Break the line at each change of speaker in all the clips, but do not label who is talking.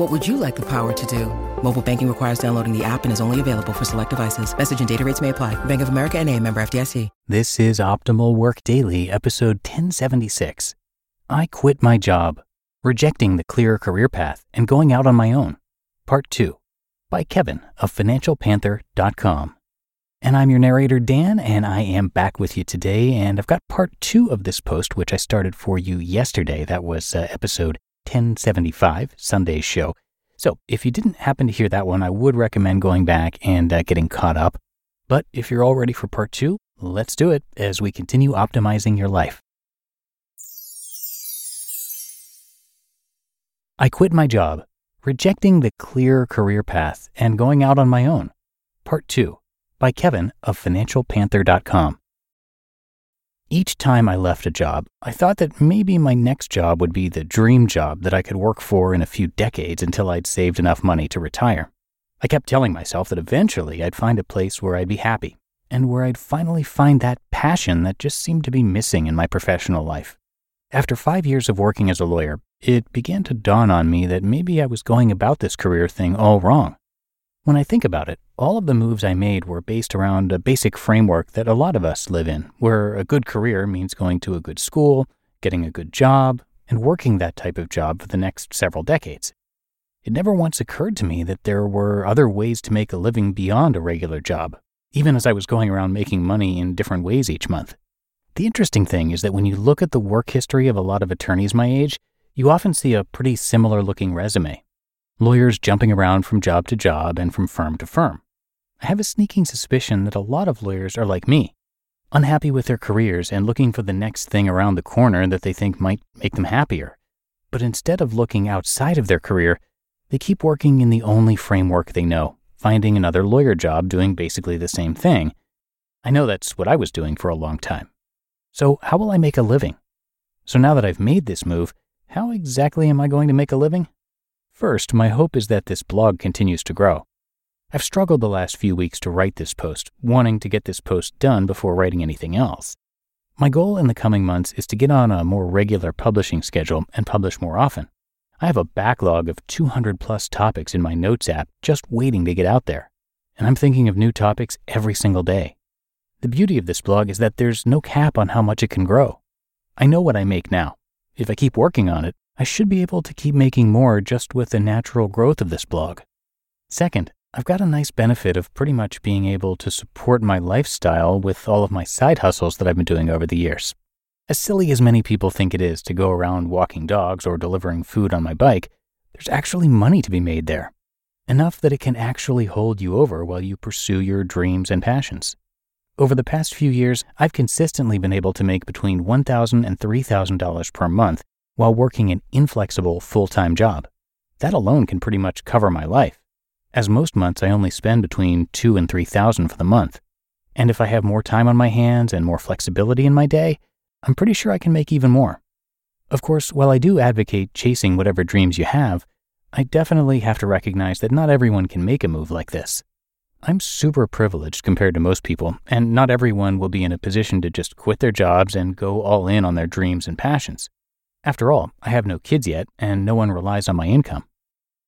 What would you like the power to do? Mobile banking requires downloading the app and is only available for select devices. Message and data rates may apply. Bank of America and a member FDIC.
This is Optimal Work Daily, episode 1076. I quit my job, rejecting the clear career path and going out on my own. Part 2 by Kevin of financialpanther.com. And I'm your narrator, Dan, and I am back with you today. And I've got part two of this post, which I started for you yesterday. That was uh, episode 1075, Sunday's show. So if you didn't happen to hear that one, I would recommend going back and uh, getting caught up. But if you're all ready for part two, let's do it as we continue optimizing your life. I quit my job, rejecting the clear career path and going out on my own. Part 2 by Kevin of financialpanther.com. Each time I left a job, I thought that maybe my next job would be the dream job that I could work for in a few decades until I'd saved enough money to retire. I kept telling myself that eventually I'd find a place where I'd be happy and where I'd finally find that passion that just seemed to be missing in my professional life. After five years of working as a lawyer, it began to dawn on me that maybe I was going about this career thing all wrong. When I think about it, all of the moves I made were based around a basic framework that a lot of us live in, where a good career means going to a good school, getting a good job, and working that type of job for the next several decades. It never once occurred to me that there were other ways to make a living beyond a regular job, even as I was going around making money in different ways each month. The interesting thing is that when you look at the work history of a lot of attorneys my age, you often see a pretty similar looking resume lawyers jumping around from job to job and from firm to firm. I have a sneaking suspicion that a lot of lawyers are like me, unhappy with their careers and looking for the next thing around the corner that they think might make them happier. But instead of looking outside of their career, they keep working in the only framework they know, finding another lawyer job doing basically the same thing. I know that's what I was doing for a long time. So, how will I make a living? So, now that I've made this move, how exactly am I going to make a living? First, my hope is that this blog continues to grow. I've struggled the last few weeks to write this post, wanting to get this post done before writing anything else. My goal in the coming months is to get on a more regular publishing schedule and publish more often. I have a backlog of 200 plus topics in my notes app just waiting to get out there, and I'm thinking of new topics every single day. The beauty of this blog is that there's no cap on how much it can grow. I know what I make now. If I keep working on it, I should be able to keep making more just with the natural growth of this blog. Second, I've got a nice benefit of pretty much being able to support my lifestyle with all of my side hustles that I've been doing over the years. As silly as many people think it is to go around walking dogs or delivering food on my bike, there's actually money to be made there. Enough that it can actually hold you over while you pursue your dreams and passions. Over the past few years, I've consistently been able to make between $1,000 and $3,000 per month while working an inflexible full time job. That alone can pretty much cover my life, as most months I only spend between two and three thousand for the month. And if I have more time on my hands and more flexibility in my day, I'm pretty sure I can make even more. Of course, while I do advocate chasing whatever dreams you have, I definitely have to recognize that not everyone can make a move like this. I'm super privileged compared to most people, and not everyone will be in a position to just quit their jobs and go all in on their dreams and passions. After all, I have no kids yet, and no one relies on my income.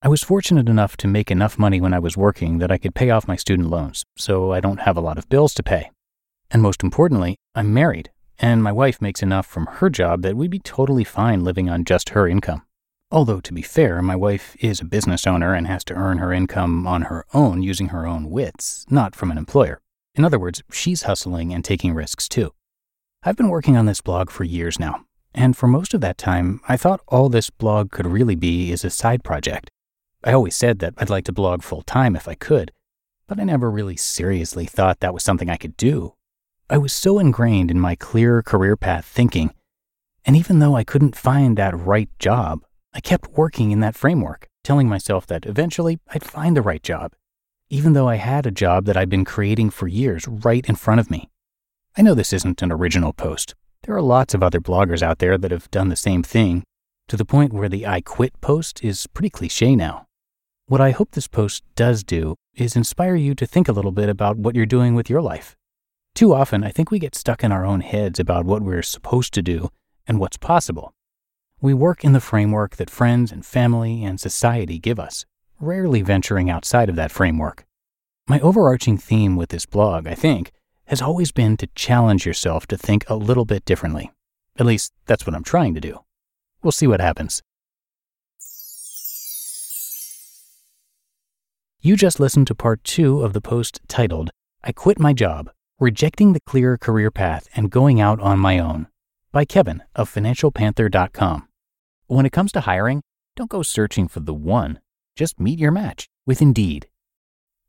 I was fortunate enough to make enough money when I was working that I could pay off my student loans, so I don't have a lot of bills to pay. And most importantly, I'm married, and my wife makes enough from her job that we'd be totally fine living on just her income. Although, to be fair, my wife is a business owner and has to earn her income on her own using her own wits, not from an employer. In other words, she's hustling and taking risks too. I've been working on this blog for years now, and for most of that time, I thought all this blog could really be is a side project. I always said that I'd like to blog full time if I could, but I never really seriously thought that was something I could do. I was so ingrained in my clear career path thinking, and even though I couldn't find that right job, I kept working in that framework, telling myself that eventually I'd find the right job, even though I had a job that I'd been creating for years right in front of me. I know this isn't an original post. There are lots of other bloggers out there that have done the same thing, to the point where the I quit post is pretty cliche now. What I hope this post does do is inspire you to think a little bit about what you're doing with your life. Too often, I think we get stuck in our own heads about what we're supposed to do and what's possible. We work in the framework that friends and family and society give us, rarely venturing outside of that framework. My overarching theme with this blog, I think, has always been to challenge yourself to think a little bit differently. At least, that's what I'm trying to do. We'll see what happens. You just listened to part two of the post titled, I Quit My Job Rejecting the Clear Career Path and Going Out on My Own by Kevin of FinancialPanther.com. When it comes to hiring, don't go searching for the one, just meet your match with Indeed.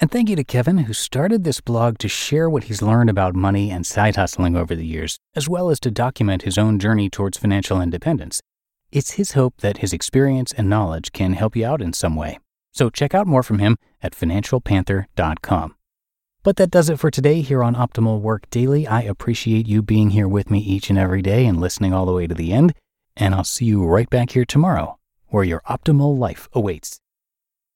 And thank you to Kevin, who started this blog to share what he's learned about money and side hustling over the years, as well as to document his own journey towards financial independence. It's his hope that his experience and knowledge can help you out in some way. So check out more from him at financialpanther.com. But that does it for today here on Optimal Work Daily. I appreciate you being here with me each and every day and listening all the way to the end. And I'll see you right back here tomorrow where your optimal life awaits.